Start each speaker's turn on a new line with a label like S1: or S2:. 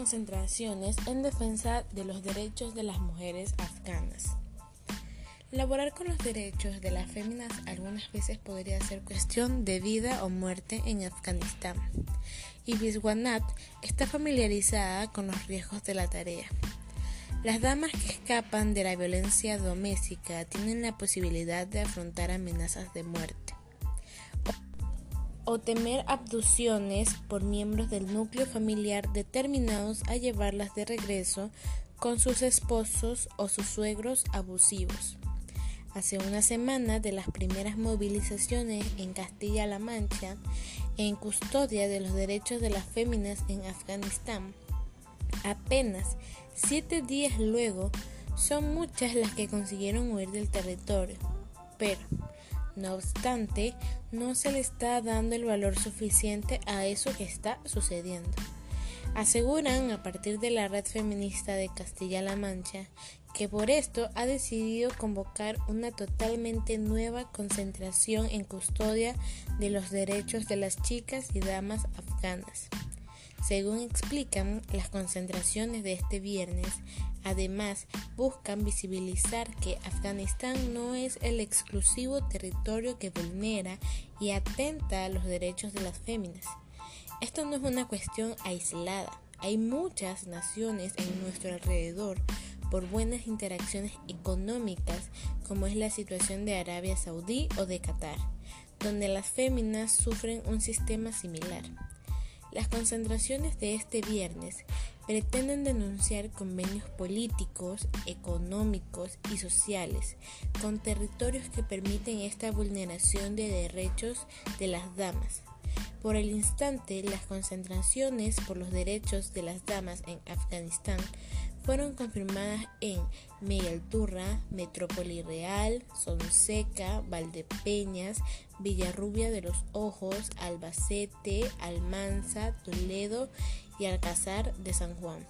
S1: concentraciones en defensa de los derechos de las mujeres afganas. Laborar con los derechos de las féminas algunas veces podría ser cuestión de vida o muerte en Afganistán, y Biswanat está familiarizada con los riesgos de la tarea. Las damas que escapan de la violencia doméstica tienen la posibilidad de afrontar amenazas de muerte o temer abducciones por miembros del núcleo familiar determinados a llevarlas de regreso con sus esposos o sus suegros abusivos. Hace una semana de las primeras movilizaciones en Castilla-La Mancha en custodia de los derechos de las féminas en Afganistán, apenas siete días luego son muchas las que consiguieron huir del territorio, pero no obstante, no se le está dando el valor suficiente a eso que está sucediendo. Aseguran a partir de la red feminista de Castilla-La Mancha que por esto ha decidido convocar una totalmente nueva concentración en custodia de los derechos de las chicas y damas afganas. Según explican, las concentraciones de este viernes además buscan visibilizar que Afganistán no es el exclusivo territorio que vulnera y atenta a los derechos de las féminas. Esto no es una cuestión aislada. Hay muchas naciones en nuestro alrededor por buenas interacciones económicas, como es la situación de Arabia Saudí o de Qatar, donde las féminas sufren un sistema similar. Las concentraciones de este viernes pretenden denunciar convenios políticos, económicos y sociales con territorios que permiten esta vulneración de derechos de las damas. Por el instante, las concentraciones por los derechos de las damas en Afganistán fueron confirmadas en Turra, Metrópoli Real, Sonseca, Valdepeñas, Villarrubia de los Ojos, Albacete, Almanza, Toledo y Alcázar de San Juan.